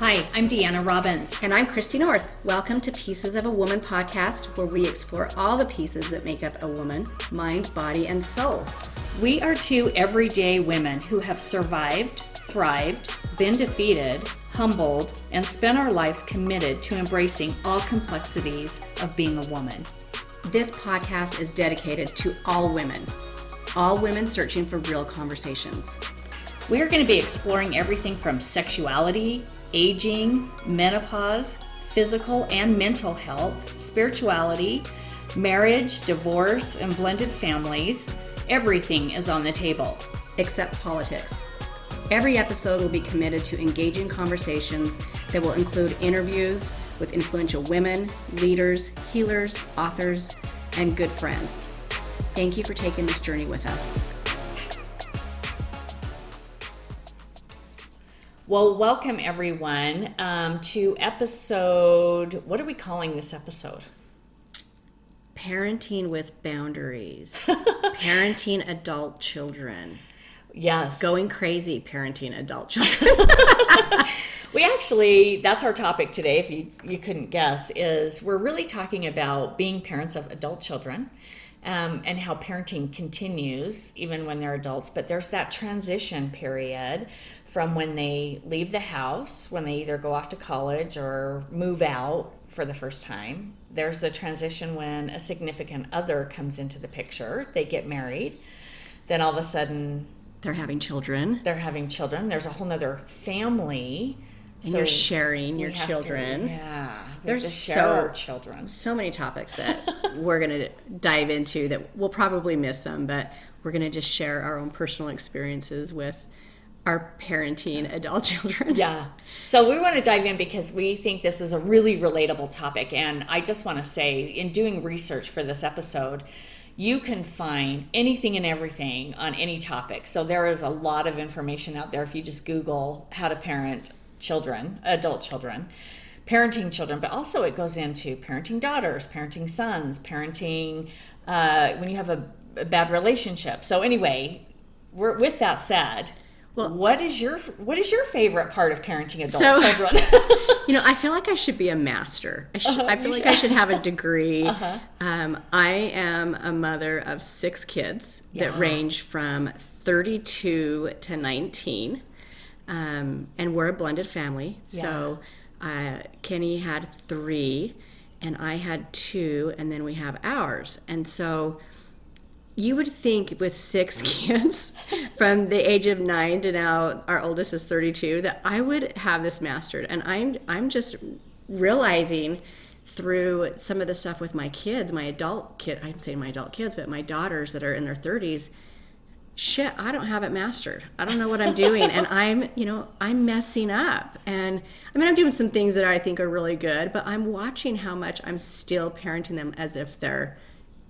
Hi, I'm Deanna Robbins. And I'm Christy North. Welcome to Pieces of a Woman podcast, where we explore all the pieces that make up a woman mind, body, and soul. We are two everyday women who have survived, thrived, been defeated, humbled, and spent our lives committed to embracing all complexities of being a woman. This podcast is dedicated to all women, all women searching for real conversations. We are going to be exploring everything from sexuality, aging, menopause, physical and mental health, spirituality, marriage, divorce, and blended families. Everything is on the table. Except politics. Every episode will be committed to engaging conversations that will include interviews with influential women, leaders, healers, authors, and good friends. Thank you for taking this journey with us. Well, welcome everyone um, to episode. What are we calling this episode? Parenting with boundaries. parenting adult children. Yes. Going crazy parenting adult children. we actually, that's our topic today, if you, you couldn't guess, is we're really talking about being parents of adult children. Um, and how parenting continues even when they're adults. But there's that transition period from when they leave the house, when they either go off to college or move out for the first time. There's the transition when a significant other comes into the picture, they get married. Then all of a sudden, they're having children. They're having children. There's a whole nother family. And so you're sharing your children. To, yeah. There's so, children. So many topics that we're going to dive into that we'll probably miss some, but we're going to just share our own personal experiences with our parenting adult children. Yeah. So we want to dive in because we think this is a really relatable topic. And I just want to say, in doing research for this episode, you can find anything and everything on any topic. So there is a lot of information out there if you just Google how to parent children, adult children, parenting children, but also it goes into parenting daughters, parenting sons, parenting uh, when you have a, a bad relationship. So anyway, with that said, well, what is your what is your favorite part of parenting adult so, children? you know, I feel like I should be a master. I, should, uh-huh, I feel like should. I should have a degree. Uh-huh. Um, I am a mother of six kids yeah. that range from 32 to 19, um, and we're a blended family. Yeah. So uh, Kenny had three, and I had two, and then we have ours, and so you would think with six kids from the age of nine to now our oldest is 32 that i would have this mastered and i'm i'm just realizing through some of the stuff with my kids my adult kid i'm saying my adult kids but my daughters that are in their 30s shit i don't have it mastered. I don't know what i'm doing and i'm you know i'm messing up. And i mean i'm doing some things that i think are really good but i'm watching how much i'm still parenting them as if they're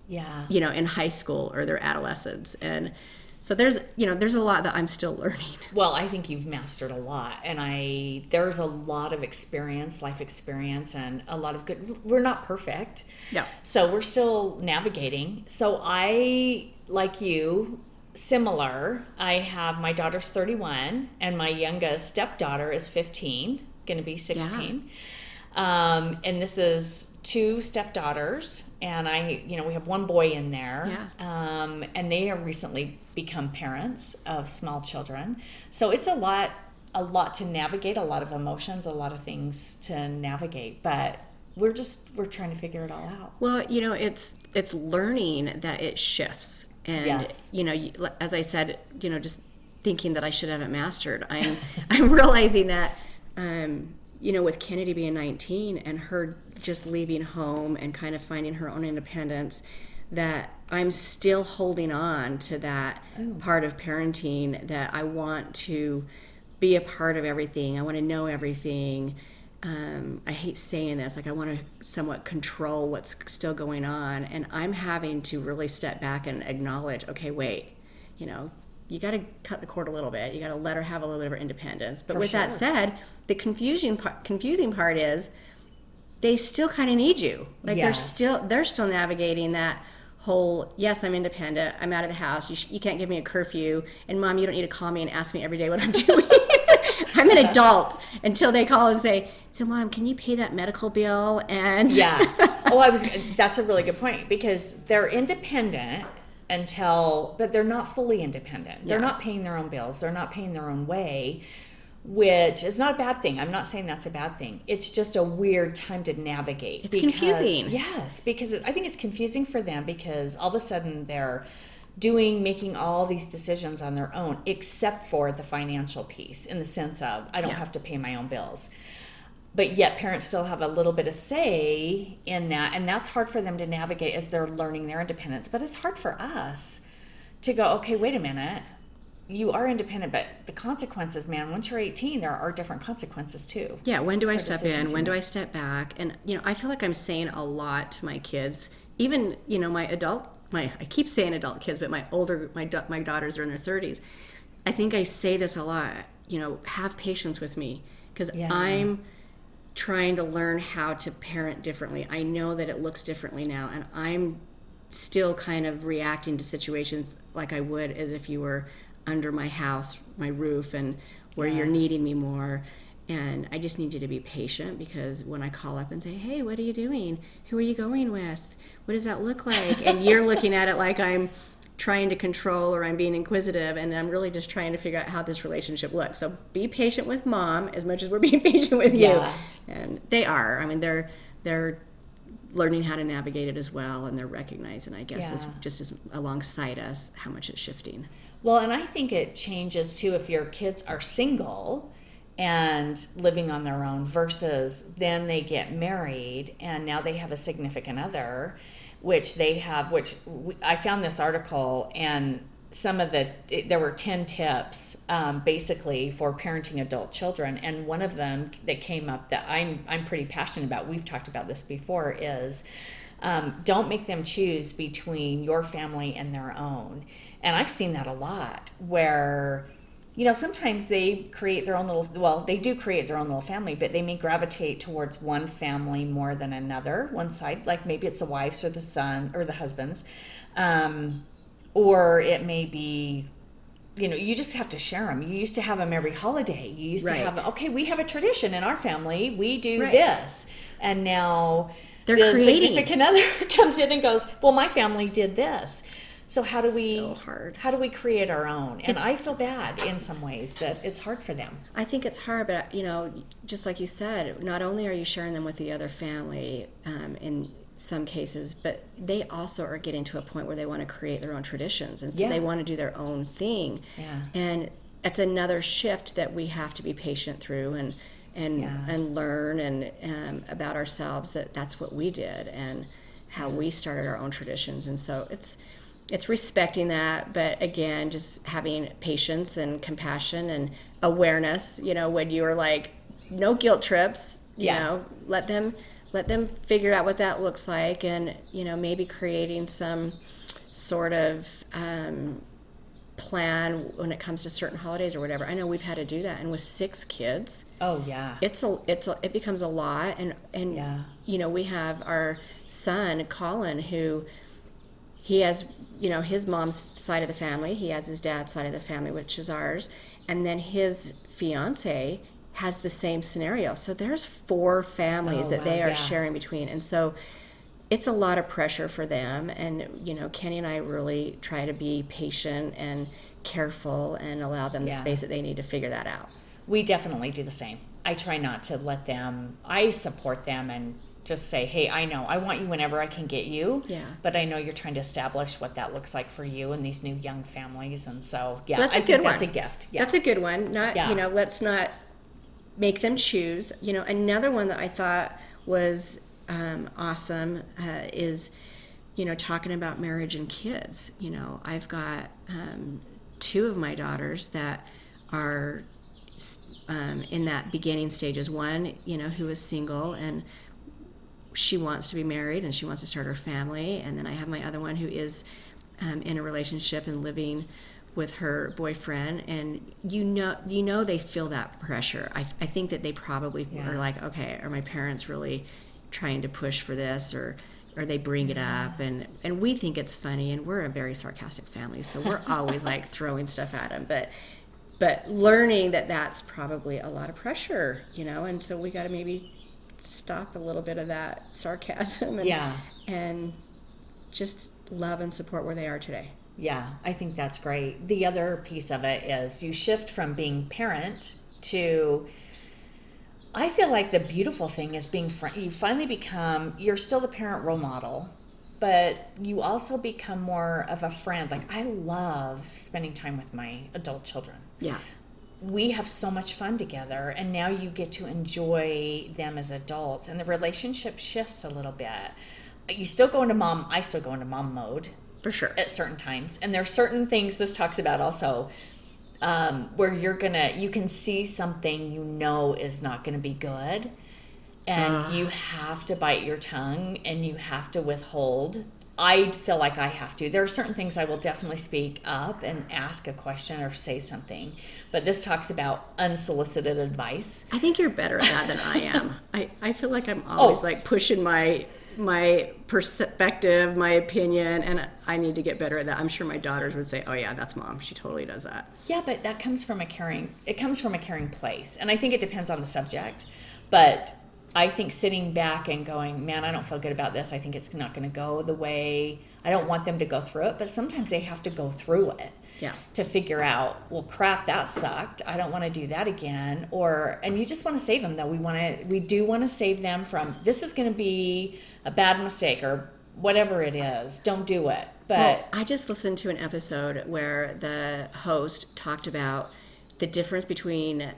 yeah. you know in high school or they're adolescents. and so there's you know there's a lot that i'm still learning. Well i think you've mastered a lot and i there's a lot of experience life experience and a lot of good we're not perfect. Yeah. So we're still navigating. So i like you similar i have my daughter's 31 and my youngest stepdaughter is 15 going to be 16 yeah. Um, and this is two stepdaughters, and I, you know, we have one boy in there. Yeah. Um, and they have recently become parents of small children. So it's a lot, a lot to navigate, a lot of emotions, a lot of things to navigate. But we're just we're trying to figure it all out. Well, you know, it's it's learning that it shifts, and yes. you know, as I said, you know, just thinking that I should have it mastered. I'm I'm realizing that. Um, you know, with Kennedy being 19 and her just leaving home and kind of finding her own independence, that I'm still holding on to that Ooh. part of parenting that I want to be a part of everything. I want to know everything. Um, I hate saying this, like I want to somewhat control what's still going on. And I'm having to really step back and acknowledge, okay, wait, you know, you got to cut the cord a little bit. You got to let her have a little bit of her independence. But For with sure. that said, the confusion part, confusing part is they still kind of need you. Like yes. they're still they're still navigating that whole yes i'm independent i'm out of the house you, sh- you can't give me a curfew and mom you don't need to call me and ask me every day what i'm doing I'm an uh-huh. adult until they call and say, "So, mom, can you pay that medical bill?" And yeah. Oh, I was. That's a really good point because they're independent until, but they're not fully independent. They're Yeah. not paying their own bills. They're not paying their own way, which is not a bad thing. I'm not saying that's a bad thing. It's just a weird time to navigate. It's confusing. Yes, because I think it's confusing for them because all of a sudden they're doing making all these decisions on their own except for the financial piece in the sense of I don't Yeah. have to pay my own bills but yet parents still have a little bit of say in that and that's hard for them to navigate as they're learning their independence but it's hard for us to go okay wait a minute you are independent but the consequences man once you're 18 there are different consequences too Yeah, when do I step in? When do. I step back? And you know, I feel like I'm saying a lot to my kids. Even you know, my adult, my I keep saying adult kids, but my older, my my daughters are in their 30s. I think I say this a lot. You know, have patience with me because Yeah. I'm trying to learn how to parent differently. I know that it looks differently now, and I'm still kind of reacting to situations like I would as if you were under my house, my roof, and where you're needing me more. And I just need you to be patient because when I call up and say, Hey, what are you doing? Who are you going with? What does that look like? And you're looking at it like I'm trying to control or I'm being inquisitive and I'm really just trying to figure out how this relationship looks. So be patient with mom as much as we're being patient with you. Yeah. And they are. I mean they're they're learning how to navigate it as well and they're recognizing I guess as just as alongside us how much it's shifting. Well, and I think it changes too if your kids are single and living on their own versus then they get married and now they have a significant other, which they have, which we, I found this article and some of the, there were 10 tips um, basically for parenting adult children. And one of them that came up that I'm, I'm pretty passionate about, we've talked about this before, is um, don't make them choose between your family and their own. And I've seen that a lot where, you know, sometimes they create their own little, well, they do create their own little family, but they may gravitate towards one family more than another, one side, like maybe it's the wife's or the son or the husband's. Um, or it may be you know you just have to share them you used to have them every holiday you used Right. to have okay we have a tradition in our family we do Right. this and now They're the creating. significant other comes in and goes well my family did this so how do we So hard. how do we create our own and i feel bad in some ways that it's hard for them I think it's hard, but you know, just like you said, not only are you sharing them with the other family um, in some cases, but they also are getting to a point where they want to create their own traditions, and so Yeah. they want to do their own thing. Yeah. And it's another shift that we have to be patient through and and Yeah. and learn and um, about ourselves that that's what we did and how we started our own traditions, and so it's it's respecting that but again just having patience and compassion and awareness you know when you are like no guilt trips you Yeah. know let them let them figure out what that looks like and you know maybe creating some sort of um, plan when it comes to certain holidays or whatever i know we've had to do that and with six kids oh yeah it's a it's a, it becomes a lot and and Yeah. you know we have our son Colin who he has you know his mom's side of the family he has his dad's side of the family which is ours and then his fiance has the same scenario so there's four families Oh, that wow, they are yeah. sharing between and so it's a lot of pressure for them and you know kenny and i really try to be patient and careful and allow them the space that they need to figure that out we definitely do the same. I try not to let them, I support them and just say, hey, I know, I want you whenever I can get you. Yeah. But I know you're trying to establish what that looks like for you and these new young families. And so, yeah, So that's I a think good that's one. a gift. Yeah. That's a good one. Not Yeah. you know, let's not make them choose. You know, another one that I thought was um, awesome uh, is you know talking about marriage and kids. You know, I've got um, two of my daughters that are um, in that beginning stages. One, you know, who is single and she wants to be married and she wants to start her family. And then I have my other one who is um, in a relationship and living with her boyfriend. And you know, you know, they feel that pressure. I, I think that they probably Yeah. are like, okay, are my parents really trying to push for this or? Or they bring it up, and and we think it's funny, and we're a very sarcastic family, so we're always like throwing stuff at them. But but learning that that's probably a lot of pressure, you know, and so we got to maybe stop a little bit of that sarcasm and, Yeah. and just love and support where they are today. Yeah, I think that's great. The other piece of it is you shift from being parent to I feel like the beautiful thing is being fr- you finally become you're still the parent role model, but you also become more of a friend. Like I love spending time with my adult children. Yeah. We have so much fun together and now you get to enjoy them as adults and the relationship shifts a little bit you still go into mom i still go into mom mode For sure. at certain times and there are certain things this talks about also um, where you're gonna you can see something you know is not gonna be good and you have to bite your tongue and you have to withhold i feel like i have to there are certain things i will definitely speak up and ask a question or say something but this talks about unsolicited advice I think you're better at that than I am. I, I feel like I'm always Oh. like pushing my my perspective, my opinion, and I need to get better at that. I'm sure my daughters would say, "Oh yeah, that's mom. She totally does that." Yeah, but that comes from a caring. It comes from a caring place, and I think it depends on the subject. But I think sitting back and going, "Man, I don't feel good about this. I think it's not going to go the way I don't want them to go through it." But sometimes they have to go through it Yeah. to figure out, "Well, crap, that sucked. I don't want to do that again." Or, and you just want to save them, though. We want to. We do want to save them from this is going to be a bad mistake or whatever it is. Don't do it. But Well, I just listened to an episode where the host talked about the difference between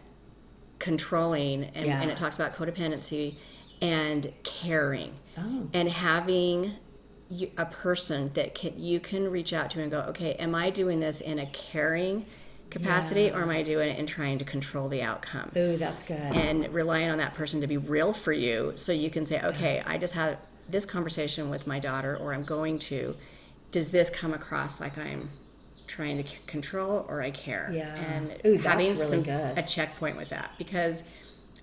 controlling and, Yeah. and it talks about codependency and caring Oh. and having a person that can, you can reach out to and go okay am i doing this in a caring capacity or am i doing it in trying to control the outcome ooh, that's good. and relying on that person to be real for you so you can say okay i just had this conversation with my daughter or i'm going to does this come across like i'm trying to c- control or i care Yeah. and Ooh, that's having really some, good. a checkpoint with that because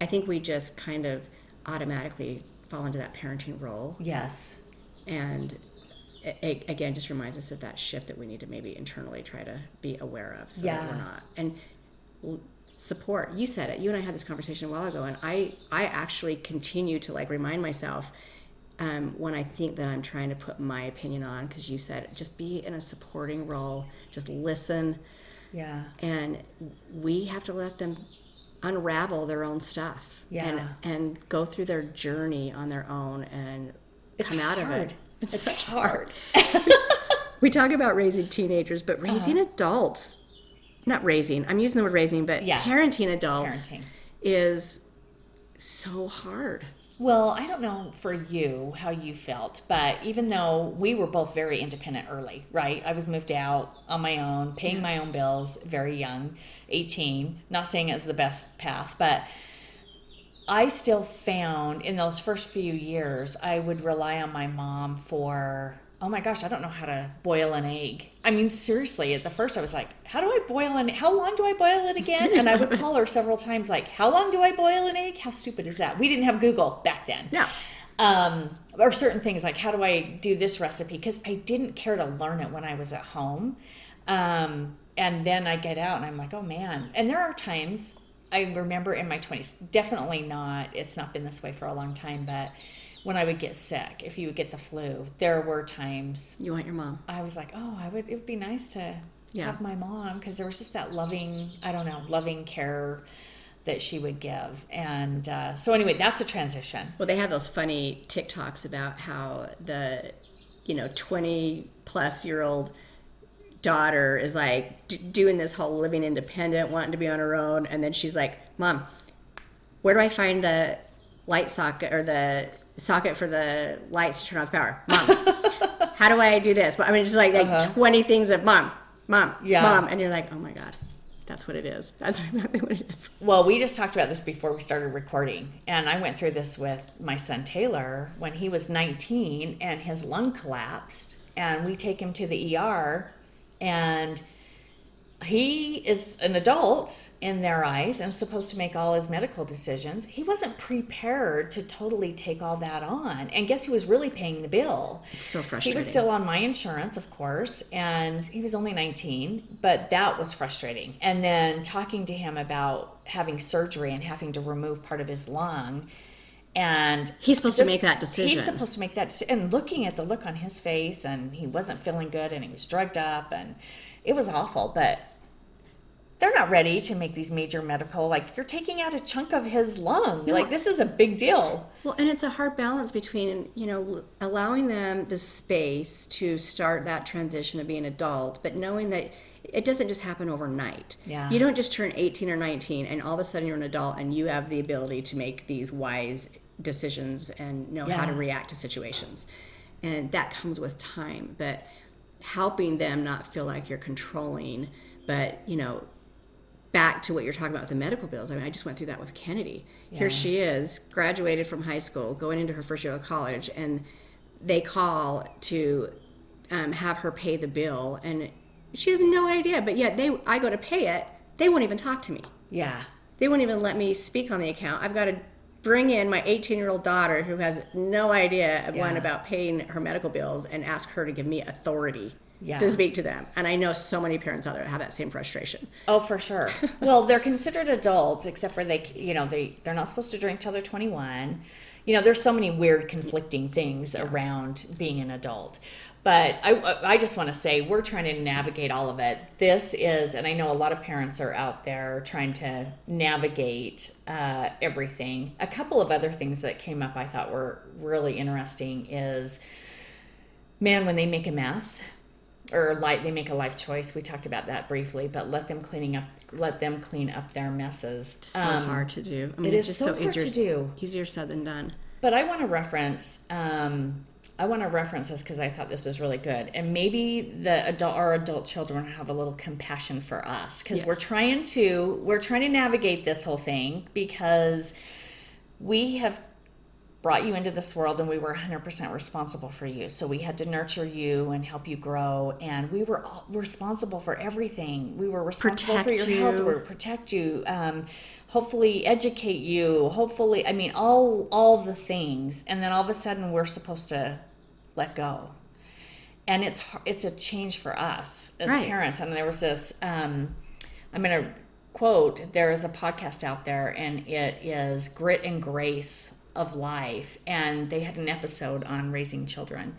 i think we just kind of automatically fall into that parenting role yes. and a- a- again just reminds us of that shift that we need to maybe internally try to be aware of so that we're not and l- support you said it you and i had this conversation a while ago and i i actually continue to like remind myself um, when i think that i'm trying to put my opinion on because you said just be in a supporting role just listen Yeah. and we have to let them unravel their own stuff Yeah. and and go through their journey on their own and It's come out of hard. it It's, such hard. we talk about raising teenagers, but raising adults, not raising, I'm using the word raising, but Uh-huh. Yeah. parenting adults Parenting. is so hard. Well, I don't know for you how you felt, but even though we were both very independent early, right? I was moved out on my own, paying my own bills very young, 18. Not saying it was the best path, but I still found in those first few years, I would rely on my mom for, oh my gosh, I don't know how to boil an egg. I mean, seriously, at the first I was like, how do I boil an How long do I boil it again? And I would call her several times, like, how long do I boil an egg? How stupid is that? We didn't have Google back then Yeah. um, or certain things like how do I do this recipe because I didn't care to learn it when I was at home. Um, and then I get out and I'm like, oh man. And there are times I remember in my 20s, definitely not, it's not been this way for a long time, but when I would get sick, if you would get the flu, there were times You want your mom. I was like, oh, I would. It would be nice to Yeah. have my mom because there was just that loving, I don't know, loving care that she would give. And uh, so anyway, that's a transition. Well, they have those funny TikToks about how the, you know, 20 plus year old daughter is like d- doing this whole living independent, wanting to be on her own. And then she's like, Mom, where do I find the light socket or the socket for the lights to turn off power? Mom, how do I do this? But I mean, it's just like, like 20 things of mom, mom, Yeah. mom. And you're like, oh my God, that's what it is. That's exactly what it is. Well, we just talked about this before we started recording, and I went through this with my son Taylor when he was 19 and his lung collapsed, and we take him to the ER, and he is an adult in their eyes and supposed to make all his medical decisions. He wasn't prepared to totally take all that on. And guess who was really paying the bill? It's so frustrating. He was still on my insurance, of course, and he was only 19, but that was frustrating. And then talking to him about having surgery and having to remove part of his lung. And He's supposed to make that decision. He's supposed to make that decision. And looking at the look on his face, and he wasn't feeling good, and he was drugged up, and it was awful. But they're not ready to make these major medical, like, you're taking out a chunk of his lung. Like, this is a big deal. Well, and it's a hard balance between, you know, allowing them the space to start that transition of being an adult, but knowing that it doesn't just happen overnight. Yeah. You don't just turn 18 or 19 and all of a sudden you're an adult and you have the ability to make these wise decisions and know how to react to situations. And that comes with time, but helping them not feel like you're controlling, but, you know, back to what you're talking about with the medical bills. I mean, I just went through that with Kennedy. Here she is, graduated from high school, going into her first year of college, and they call to um, have her pay the bill, and she has no idea. But yet, they, I go to pay it, they won't even talk to me. Yeah. They won't even let me speak on the account. I've got to bring in my 18 year old daughter who has no idea one Yeah. about paying her medical bills and ask her to give me authority Yeah. to speak to them. And I know so many parents out there have that same frustration. Oh, for sure. well, they're considered adults, except for they, you know, they they're not supposed to drink till they're 21. You know, there's so many weird conflicting things around being an adult. But I, I just want to say we're trying to navigate all of it. This is, and I know a lot of parents are out there trying to navigate uh, everything. A couple of other things that came up I thought were really interesting is, man, when they make a mess, or like they make a life choice. We talked about that briefly, but let them cleaning up, let them clean up their messes. so Um, hard to do. I mean, it it's is just so so, hard easier to do. Easier said than done. But I want to reference. Um, I want to reference this because I thought this was really good, and maybe the adult, our adult children have a little compassion for us because we're trying to we're trying to navigate this whole thing because we have brought you into this world and we were 100% responsible for you. So we had to nurture you and help you grow. And we were all responsible for everything. We were responsible for Protect your health. we were protect you um, hopefully educate you hopefully i mean all all the things. And then all of a sudden we're supposed to let go. And it's it's a change for us as Right. parents. And there was this um, i'm going to quote there is a podcast out there and it is grit and grace of life and they had an episode on raising children.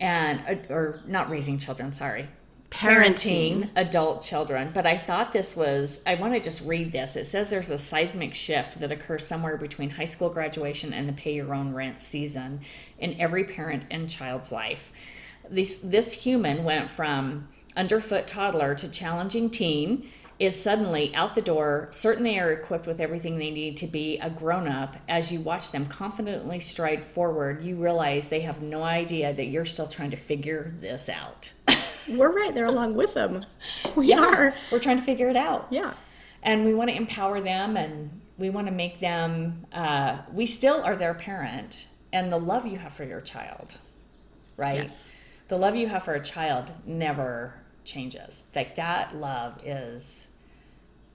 And uh, or not raising children sorry. Parenting. adult children. But i thought this was i want to just read this. It says there's a seismic shift that occurs somewhere between high school graduation and the pay your own rent season in every parent and child's life. This this human went from underfoot toddler to challenging teen is suddenly out the door certain they are equipped with everything they need to be a grown-up as you watch them confidently stride forward you realize they have no idea that you're still trying to figure this out We're right there along with them. We are. we're trying to figure it out Yeah. and we want to empower them and we want to make them uh, we still are their parent and the love you have for your child right Yes. the love you have for a child never changes like that love is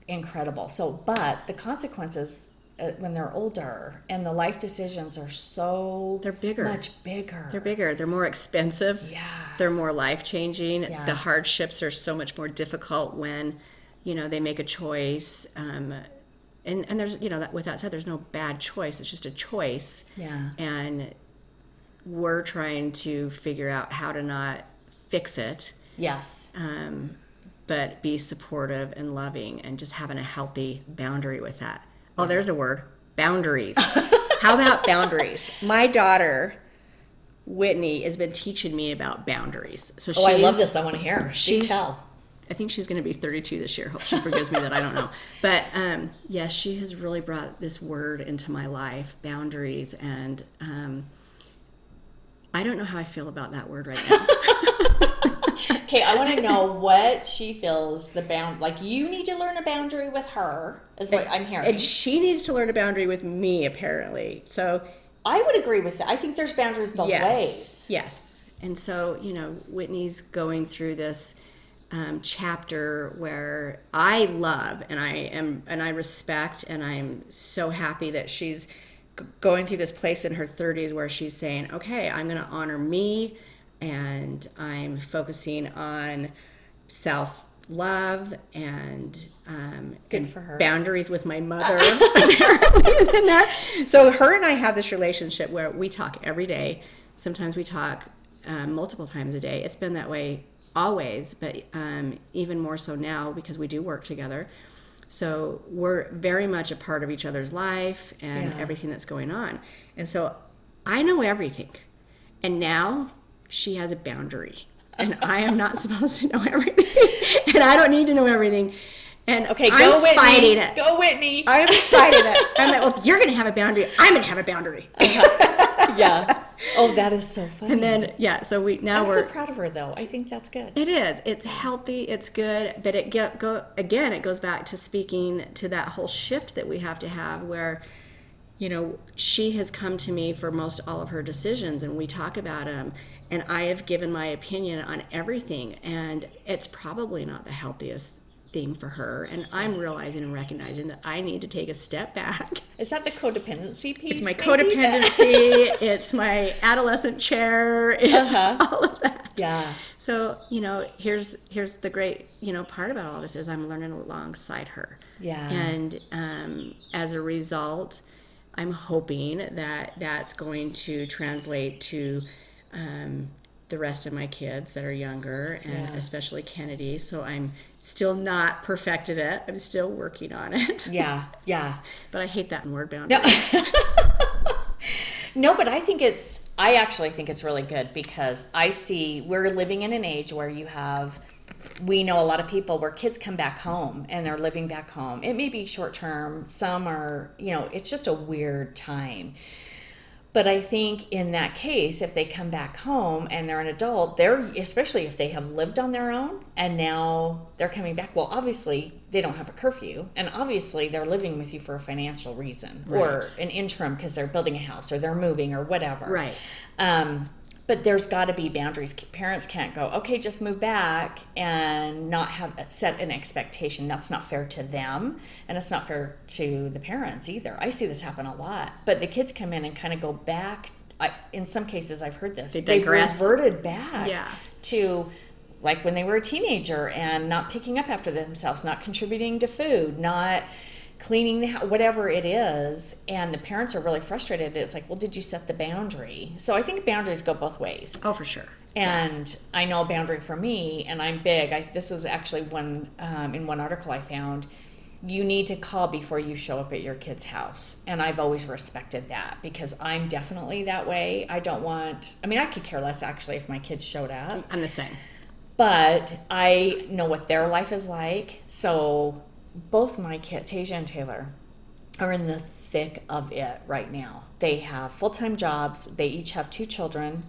incredible so but the consequences uh, when they're older and the life decisions are so They're bigger. much bigger They're bigger. They're more expensive. Yeah. They're more life changing. Yeah. The hardships are so much more difficult when, you know, they make a choice. Um, and, and there's, you know, that, with that said, there's no bad choice. It's just a choice. Yeah. And we're trying to figure out how to not fix it, yes um, but be supportive and loving and just having a healthy boundary with that. Oh, there's a word boundaries. how about boundaries? My daughter, Whitney, has been teaching me about boundaries. So oh i love this i want to hear she's she's- tell I think she's going to be 32 this year. Hope she forgives me that I don't know. But um, yes, she has really brought this word into my life, boundaries, and um, I don't know how I feel about that word right now. Okay, I want to know what she feels the bound. Like you need to learn a boundary with her, is what I'm hearing. and she needs to learn a boundary with me, apparently. So I would agree with that. I think there's boundaries both yes, ways. yes. And so you know, Whitney's going through this um, chapter where I love and I am and I respect and I'm so happy that she's g- going through this place in her 30s where she's saying, "Okay, I'm going to honor me and I'm focusing on self love and um, Good and for her. boundaries with my mother apparently is in there. So her and I have this relationship where we talk every day. Sometimes we talk um, multiple times a day. It's been that way always, but um, even more so now because we do work together. So we're very much a part of each other's life and Yeah. everything that's going on. And so I know everything. And now she has a boundary. And I am not supposed to know everything. and I don't need to know everything. And Okay, I'm go Whitney. fighting it. Go Whitney. I'm fighting it. I'm like, well, if you're going to have a boundary, I'm going to have a boundary. Uh-huh. yeah. Oh, that is so funny. And then, yeah, so we now I'm so we're. proud of her, though. I think that's good. It is. It's healthy. It's good. But it get go again. It goes back to speaking to that whole shift that we have to have, where, you know, she has come to me for most all of her decisions, and we talk about them, and I have given my opinion on everything, and it's probably not the healthiest thing for her, and I'm realizing and recognizing that I need to take a step back. Is that the codependency piece? It's my maybe? codependency. it's my adolescent chair. It's Uh-huh. all of that. Yeah. So you know, here's here's the great you know part about all this is I'm learning alongside her. Yeah. And um, as a result, I'm hoping that that's going to translate to um, the rest of my kids that are younger, and Yeah. especially Kennedy. So I'm still not perfected it. I'm still working on it. Yeah. Yeah. But I hate that word No. boundaries. no, but I think it's, I actually think it's really good because I see we're living in an age where you have, we know a lot of people where kids come back home and they're living back home. It may be short term, some are, you know, it's just a weird time. But I think in that case, if they come back home and they're an adult, they're especially if they have lived on their own and now they're coming back. Well, obviously they don't have a curfew, and obviously they're living with you for a financial reason or an interim because they're building a house or they're moving or whatever. Right. Um, but there's got to be boundaries. Parents can't go, okay, just move back and not have uh, set an expectation. That's not fair to them, and it's not fair to the parents either. I see this happen a lot. But the kids come in and kind of go back. I, in some cases, I've heard this. They digress. They've reverted back Yeah. to like when they were a teenager and not picking up after themselves, not contributing to food, not cleaning the house, whatever it is. And the parents are really frustrated. It's like, well, did you set the boundary? So I think boundaries go both ways. oh, for sure. And I know a boundary for me, and I'm big. I, this is actually one um, in one article I found. You need to call before you show up at your kid's house, and I've always respected that because I'm definitely that way. I don't want. I mean, I could care less actually if my kids showed up, I'm the same. but I know what their life is like. So both my kids, Tasia and Taylor, are in the thick of it right now. They have full time jobs. They each have two children.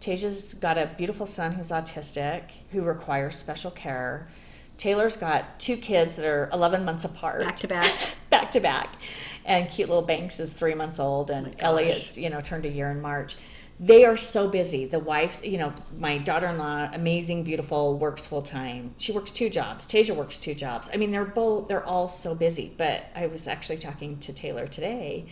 Tasia's got a beautiful son who's autistic, who requires special care. Taylor's got two kids that are 11 months apart. Back to back. back to back. And cute little Banks is three months old, and oh gosh. is, you know, turned a year in March. They are so busy. The wife, you know, my daughter in law, amazing, beautiful, works full time. She works two jobs. Tasia works two jobs. I mean, they're both, they're all so busy. But I was actually talking to Taylor today,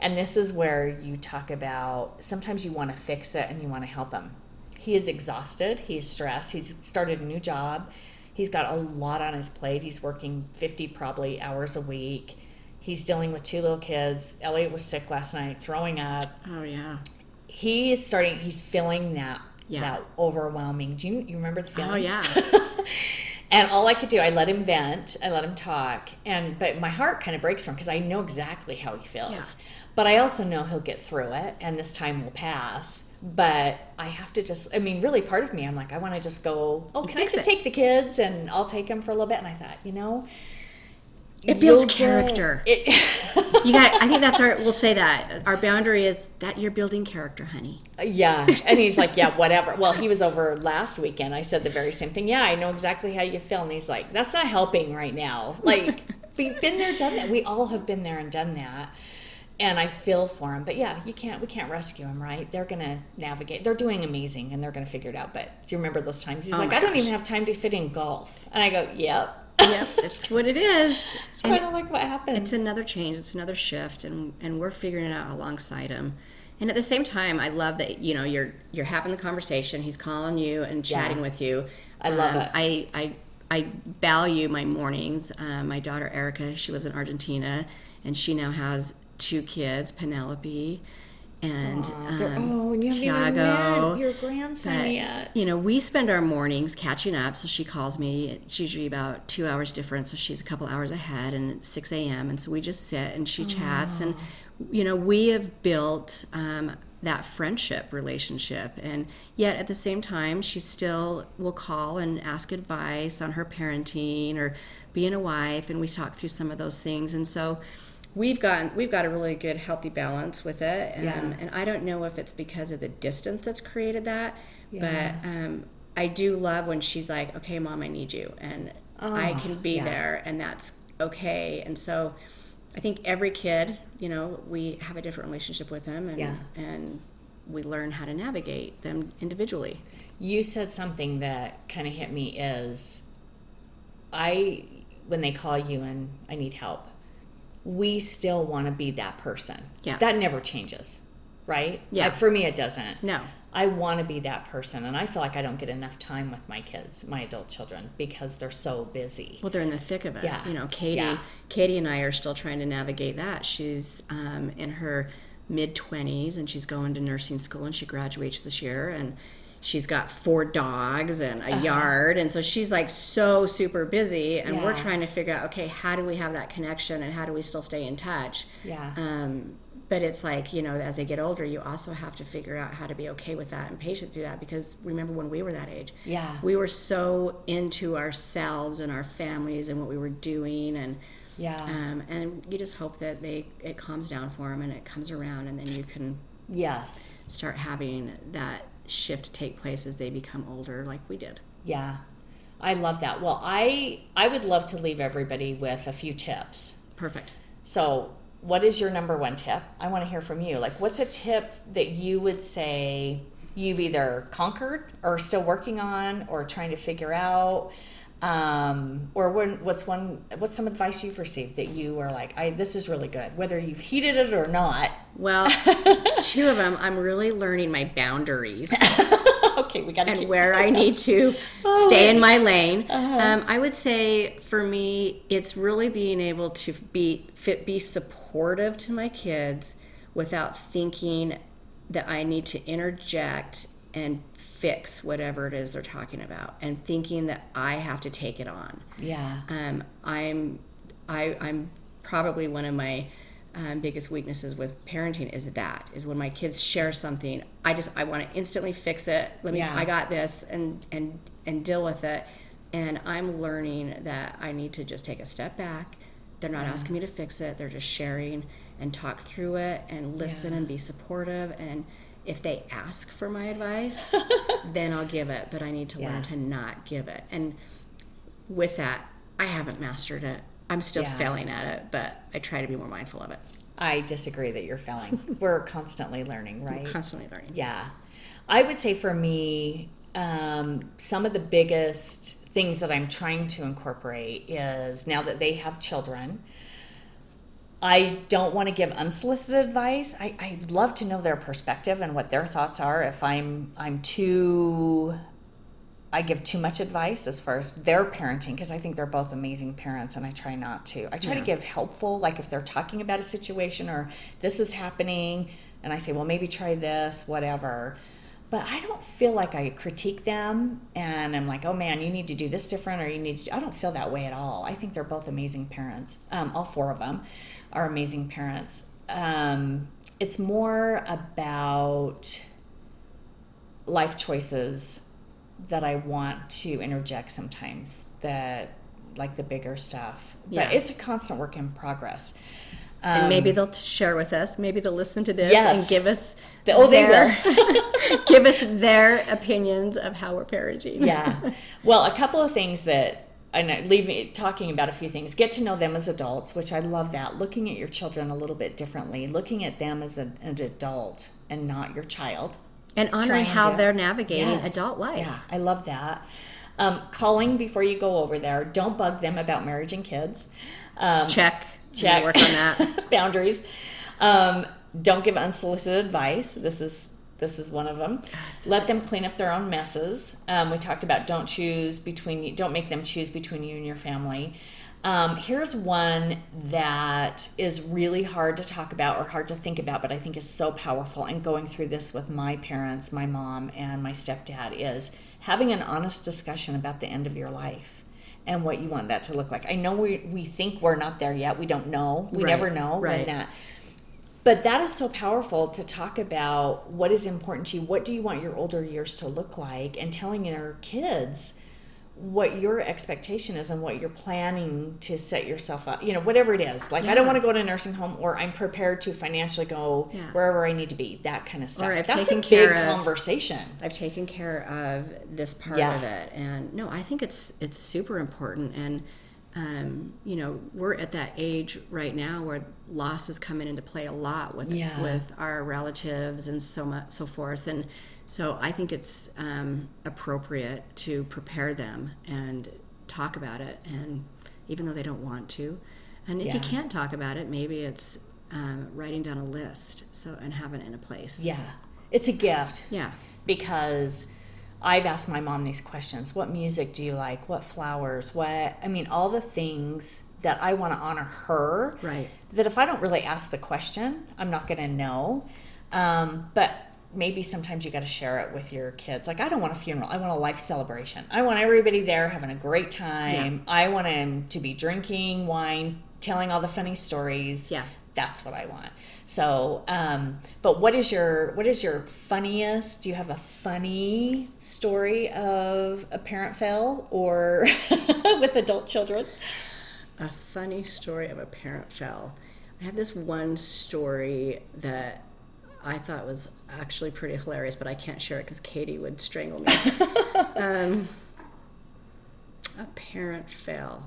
and this is where you talk about sometimes you want to fix it and you want to help him. He is exhausted, he's stressed, he's started a new job. He's got a lot on his plate. He's working 50 probably hours a week. He's dealing with two little kids. Elliot was sick last night, throwing up. Oh yeah. He is starting. He's feeling that Yeah. that overwhelming. Do you, you remember the feeling? Oh yeah. And all I could do, I let him vent, I let him talk, and but my heart kind of breaks for him because I know exactly how he feels. Yeah. But I also know he'll get through it, and this time will pass. But I have to just, I mean, really, part of me, I'm like, I want to just go. Oh, can I just it. take the kids and I'll take them for a little bit? And I thought, you know, It builds character. It, You got. I think that's our. We'll say that our boundary is that you're building character, honey. Uh, yeah. And he's like, yeah, whatever. Well, he was over last weekend. I said the very same thing. Yeah, I know exactly how you feel. And he's like, that's not helping right now. Like, we've been there, done that. We all have been there and done that. and I feel for them. But yeah, you can't. We can't rescue them, right? They're gonna navigate. They're doing amazing, and they're gonna figure it out. But do you remember those times? He's Oh like, I don't even have time to fit in golf, and I go, Yep. Yep, it's what it is. It's kind of like what happens. it's another change. It's another shift, and and we're figuring it out alongside him. And at the same time, I love that you know you're you're having the conversation. He's calling you and chatting Yeah. with you. I love Um, it. I I I value my mornings. Um, my daughter Erica, she lives in Argentina, and she now has two kids, Penelope and They're- um, oh, and you Tiago. your grandson But, yet. You know, we spend our mornings catching up. So she calls me. It's usually about two hours different, So she's a couple hours ahead, and it's 6 a.m. And so we just sit and she chats. And, you know, we have built um, that friendship relationship. And yet at the same time, she still will call and ask advice on her parenting or being a wife. And we talk through some of those things. And so, We've got we've got a really good healthy balance with it, and, Yeah. and I don't know if it's because of the distance that's created that, Yeah. but um, I do love when she's like, "Okay, mom, I need you," and I Oh, can be yeah. there, and that's okay. And so, I think every kid, you know, we have a different relationship with them, and Yeah. and we learn how to navigate them individually. You said something that kind of hit me is I when they call you and I need help, we still want to be that person. Yeah. That never changes, right? Yeah. Uh, For me it doesn't. No, I want to be that person and I feel like I don't get enough time with my kids, my adult children because they're so busy. Well, they're in the thick of it. Yeah. You know, Katie. Yeah. Katie and I are still trying to navigate that. She's um, in her mid twenties and she's going to nursing school and she graduates this year and she's got four dogs and a Uh-huh. yard and so she's like so super busy and we're trying to figure out okay how do we have that connection and how do we still stay in touch Yeah. um, but it's like you know as they get older you also have to figure out how to be okay with that and patient through that because remember when we were that age Yeah. we were so into ourselves and our families and what we were doing and Yeah. um, and you just hope that they it calms down for them and it comes around and then you can yes. start having that shift take place as they become older like we did Yeah. I love that. Well, I I would love to leave everybody with a few tips. perfect So, what is your number one tip? I want to hear from you. Like, what's a tip that you would say you've either conquered or still working on or trying to figure out? Um, or when, what's one? What's some advice you've received that you are like, I this is really good, whether you've heated it or not? well two of them i'm really learning my boundaries okay, we got to and where I need to Oh, stay in my lane. Um, I would say for me, it's really being able to be fit, be supportive to my kids without thinking that I need to interject and fix whatever it is they're talking about, and thinking that I have to take it on. Yeah. Um, I'm, I, I'm probably one of my um, biggest weaknesses with parenting is that is when my kids share something, I just I want to instantly fix it. Let me, Yeah. I got this, and and and deal with it. And I'm learning that I need to just take a step back. They're not asking me to fix it. They're just sharing and talk through it and listen Yeah. and be supportive. And if they ask for my advice, then I'll give it. But I need to Yeah. learn to not give it. And with that, I haven't mastered it. I'm still Yeah. failing at it, but I try to be more mindful of it. I disagree that you're failing. We're constantly learning, right? Constantly learning. Yeah. I would say for me, um, some of the biggest things that I'm trying to incorporate is now that they have children, I don't want to give unsolicited advice. I, I'd love to know their perspective and what their thoughts are. If I'm I'm too I give too much advice as far as their parenting because I think they're both amazing parents and I try not to. I try to give helpful, like if they're talking about a situation or this is happening, and I say, well, maybe try this, whatever. But I don't feel like I critique them and I'm like, oh man, you need to do this different or you need to. I don't feel that way at all. I think they're both amazing parents. Um, all four of them are amazing parents. Um, it's more about life choices that I want to interject sometimes that like the bigger stuff. But Yeah. it's a constant work in progress. And Um, maybe they'll share with us. Maybe they'll listen to this Yes. and give us The- oh, they their, give us their opinions of how we're parenting. yeah. Well, a couple of things that and leaving talking about a few things. Get to know them as adults which i love that. Looking at your children a little bit differently. Looking at them as a, an adult and not your child. And honoring how to, they're navigating yes, adult life. Yeah i love that. Um, calling before you go over there. Don't bug them about marriage and kids. Um, check check work on that boundaries um, don't give unsolicited advice this is this is one of them. Let them clean up their own messes. Um, we talked about don't choose between you. don't make them choose between you and your family. Um, here's one that is really hard to talk about or hard to think about, but I think is so powerful. And going through this with my parents, my mom, and my stepdad is having an honest discussion about the end of your life and what you want that to look like. I know we, we think we're not there yet. We don't know. We right, never know right. when that but that is so powerful to talk about what is important to you what do you want your older years to look like and telling your kids what your expectation is and what you're planning to set yourself up you know whatever it is like yeah. i don't want to go to a nursing home or i'm prepared to financially go yeah. wherever i need to be that kind of stuff or I've that's taken a care big of, conversation i've taken care of this part yeah. of it and no i think it's it's super important and um, you know, we're at that age right now where loss is coming into play a lot with with our relatives and so much so forth. And so I think it's um, appropriate to prepare them and talk about it, and even though they don't want to, and if yeah. you can't talk about it, maybe it's um, writing down a list so and having it in a place. Yeah, it's a gift. Yeah, because I've asked my mom these questions. What music do you like? What flowers? What I mean, all the things that I want to honor her. Right. That if I don't really ask the question, I'm not going to know. Um, but maybe sometimes you got to share it with your kids. Like I don't want a funeral. I want a life celebration. I want everybody there having a great time. Yeah. I want them to be drinking wine, telling all the funny stories. Yeah. That's what I want. So, um, but what is your what is your funniest? Do you have a funny story of a parent fail or with adult children? A funny story of a parent fell. I have this one story that I thought was actually pretty hilarious, but I can't share it because Katie would strangle me. um, a parent fail.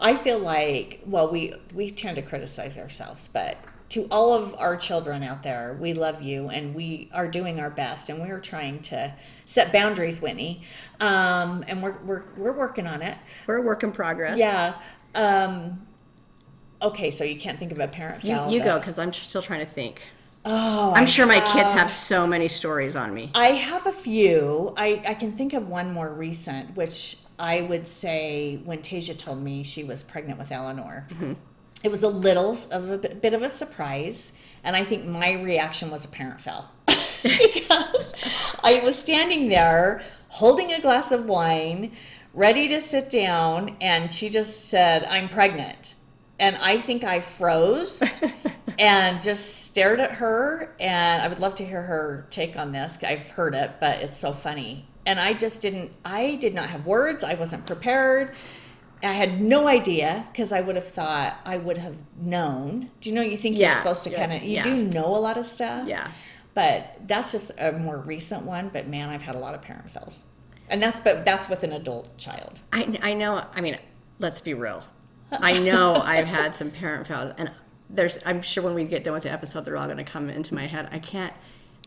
I feel like well, we we tend to criticize ourselves, but to all of our children out there, we love you and we are doing our best and we're trying to set boundaries, Whitney. Um, and we're, we're, we're working on it. We're a work in progress. Yeah. Um, okay, so you can't think of a parent You, you go because I'm still trying to think. Oh, I'm sure my kids have so many stories on me. I have a few. I, I can think of one more recent, which I would say when Tasia told me she was pregnant with Eleanor. Mm-hmm it was a little of a bit, bit of a surprise. And I think my reaction was a parent fell because I was standing there holding a glass of wine, ready to sit down, and she just said, I'm pregnant. And I think I froze and just stared at her. And I would love to hear her take on this. I've heard it, but it's so funny. And I just didn't, I did not have words. I wasn't prepared. I had no idea because I would have thought I would have known. Do you know you think yeah, you're supposed to yeah, kind of you yeah. do know a lot of stuff? Yeah. But that's just a more recent one. But man, I've had a lot of parent fails, and that's but that's with an adult child. I I know. I mean, let's be real. I know I've had some parent fails, and there's. I'm sure when we get done with the episode, they're all going to come into my head. I can't.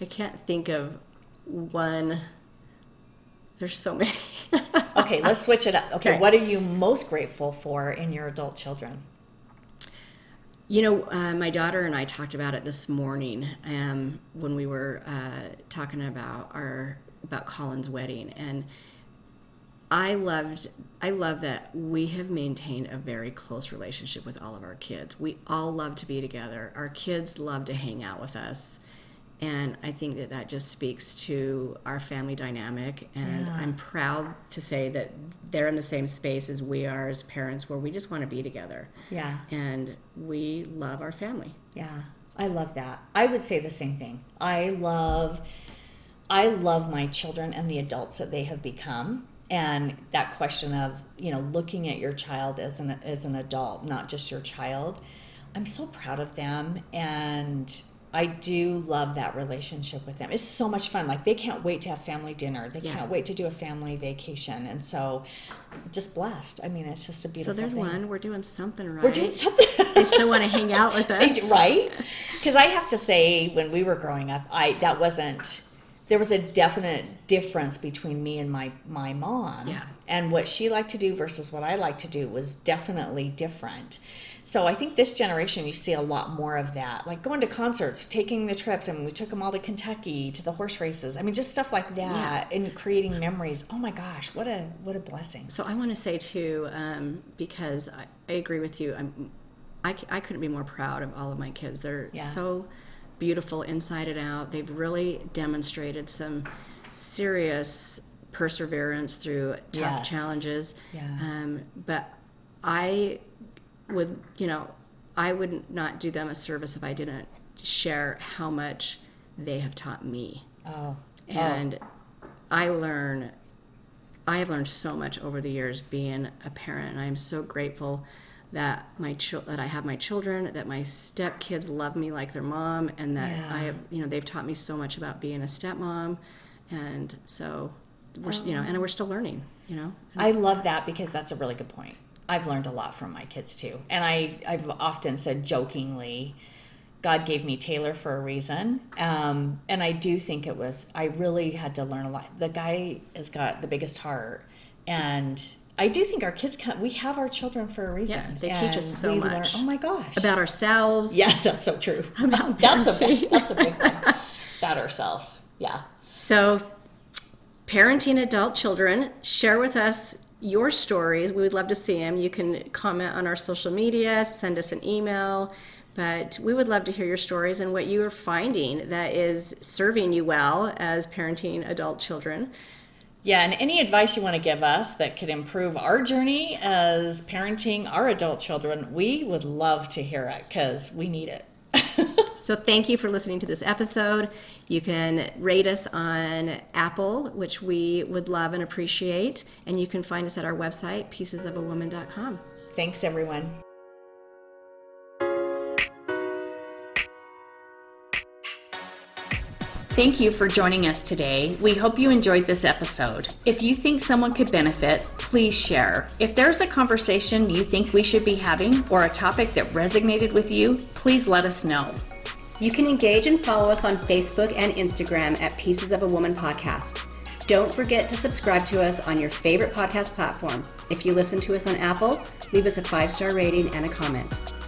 I can't think of one there's so many. okay, let's switch it up. Okay, okay, what are you most grateful for in your adult children? You know, uh, my daughter and I talked about it this morning um, when we were uh, talking about our about Colin's wedding, and I loved I love that we have maintained a very close relationship with all of our kids. We all love to be together. Our kids love to hang out with us and I think that that just speaks to our family dynamic. And yeah. I'm proud to say that they're in the same space as we are as parents, where we just want to be together. Yeah. And we love our family. Yeah, I love that. I would say the same thing. I love, I love my children and the adults that they have become. And that question of you know looking at your child as an as an adult, not just your child. I'm so proud of them and I do love that relationship with them. It's so much fun. Like they can't wait to have family dinner. They Yeah. can't wait to do a family vacation. And so just blessed. I mean, it's just a beautiful. So there's thing. one. We're doing something right. We're doing something. They still want to hang out with us. do- right? Because I have to say, when we were growing up, I that wasn't. There was a definite difference between me and my my mom, Yeah. and what she liked to do versus what I like to do was definitely different. So I think this generation, you see a lot more of that, like going to concerts, taking the trips. I mean, we took them all to Kentucky to the horse races. I mean, just stuff like that, and creating memories. Oh my gosh, what a what a blessing! So I want to say too, um, because I, I agree with you. I'm, I, I couldn't be more proud of all of my kids. They're Yeah. so beautiful inside and out. They've really demonstrated some serious perseverance through tough Yes. challenges. Yeah. Um, but I would, you know, I would not do them a service if I didn't share how much they have taught me Oh, and I learn I have learned so much over the years being a parent and I'm so grateful that my chil- that I have my children that my stepkids love me like their mom and that Yeah. I have you know they've taught me so much about being a stepmom and so we're s you know and we're still learning you know I love that because that's a really good point. I've learned a lot from my kids too. And I, I've often said jokingly, God gave me Taylor for a reason. Um, and I do think it was, I really had to learn a lot. The guy has got the biggest heart. And I do think our kids come, we have our children for a reason. Yeah, they teach us so we learn- much. oh my gosh. about ourselves yes, that's so true. that's a big, that's a big one. About ourselves. Yeah. So, parenting adult children, share with us your stories. We would love to see them. You can comment on our social media, send us an email, but we would love to hear your stories and what you are finding that is serving you well as parenting adult children. Yeah, and any advice you want to give us that could improve our journey as parenting our adult children, we would love to hear it because we need it. So, thank you for listening to this episode. You can rate us on Apple, which we would love and appreciate, and you can find us at our website, piecesofawoman.com. Thanks, everyone. Thank you for joining us today. We hope you enjoyed this episode. If you think someone could benefit, please share. If there's a conversation you think we should be having or a topic that resonated with you, please let us know. You can engage and follow us on Facebook and Instagram at Pieces of a Woman Podcast. Don't forget to subscribe to us on your favorite podcast platform. If you listen to us on Apple, leave us a five star rating and a comment.